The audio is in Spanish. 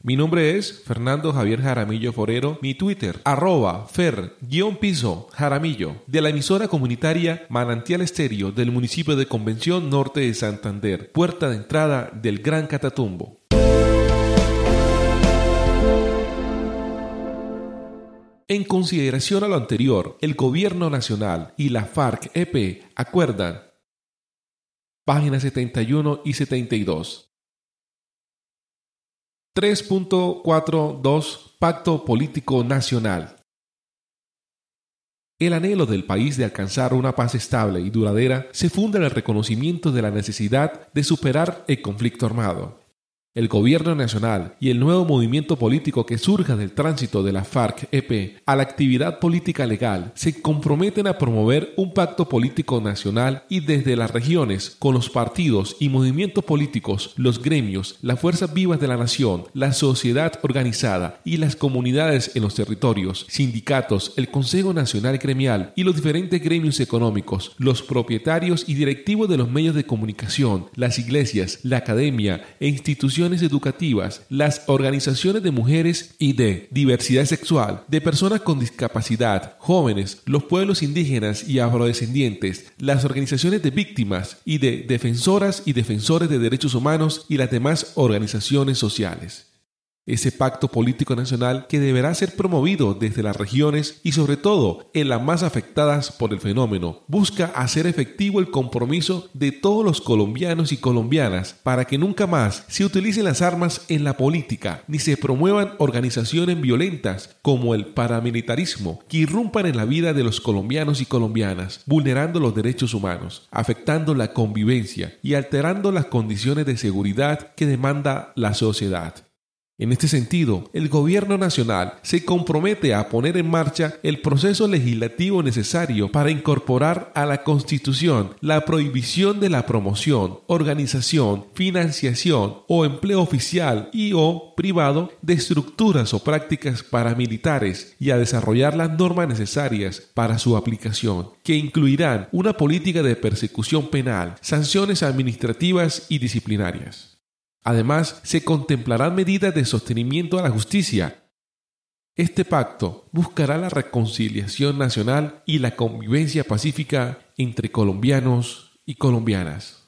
Mi nombre es Fernando Javier Jaramillo Forero, mi Twitter, arroba fer-piso Jaramillo, de la emisora comunitaria Manantial Estéreo del municipio de Convención Norte de Santander, puerta de entrada del Gran Catatumbo. En consideración a lo anterior, el Gobierno Nacional y la FARC-EP acuerdan. Páginas 71 y 72 3.42 Pacto Político Nacional. El anhelo del país de alcanzar una paz estable y duradera se funda en el reconocimiento de la necesidad de superar el conflicto armado el gobierno nacional y el nuevo movimiento político que surja del tránsito de la FARC-EP a la actividad política legal se comprometen a promover un pacto político nacional y desde las regiones, con los partidos y movimientos políticos, los gremios, las fuerzas vivas de la nación, la sociedad organizada y las comunidades en los territorios, sindicatos, el Consejo Nacional Gremial y los diferentes gremios económicos, los propietarios y directivos de los medios de comunicación, las iglesias, la academia e instituciones educativas, las organizaciones de mujeres y de diversidad sexual, de personas con discapacidad, jóvenes, los pueblos indígenas y afrodescendientes, las organizaciones de víctimas y de defensoras y defensores de derechos humanos y las demás organizaciones sociales ese pacto político nacional que deberá ser promovido desde las regiones y sobre todo en las más afectadas por el fenómeno. Busca hacer efectivo el compromiso de todos los colombianos y colombianas para que nunca más se utilicen las armas en la política ni se promuevan organizaciones violentas como el paramilitarismo que irrumpan en la vida de los colombianos y colombianas, vulnerando los derechos humanos, afectando la convivencia y alterando las condiciones de seguridad que demanda la sociedad. En este sentido, el Gobierno Nacional se compromete a poner en marcha el proceso legislativo necesario para incorporar a la Constitución la prohibición de la promoción, organización, financiación o empleo oficial y o privado de estructuras o prácticas paramilitares y a desarrollar las normas necesarias para su aplicación, que incluirán una política de persecución penal, sanciones administrativas y disciplinarias. Además, se contemplarán medidas de sostenimiento a la justicia. Este pacto buscará la reconciliación nacional y la convivencia pacífica entre colombianos y colombianas.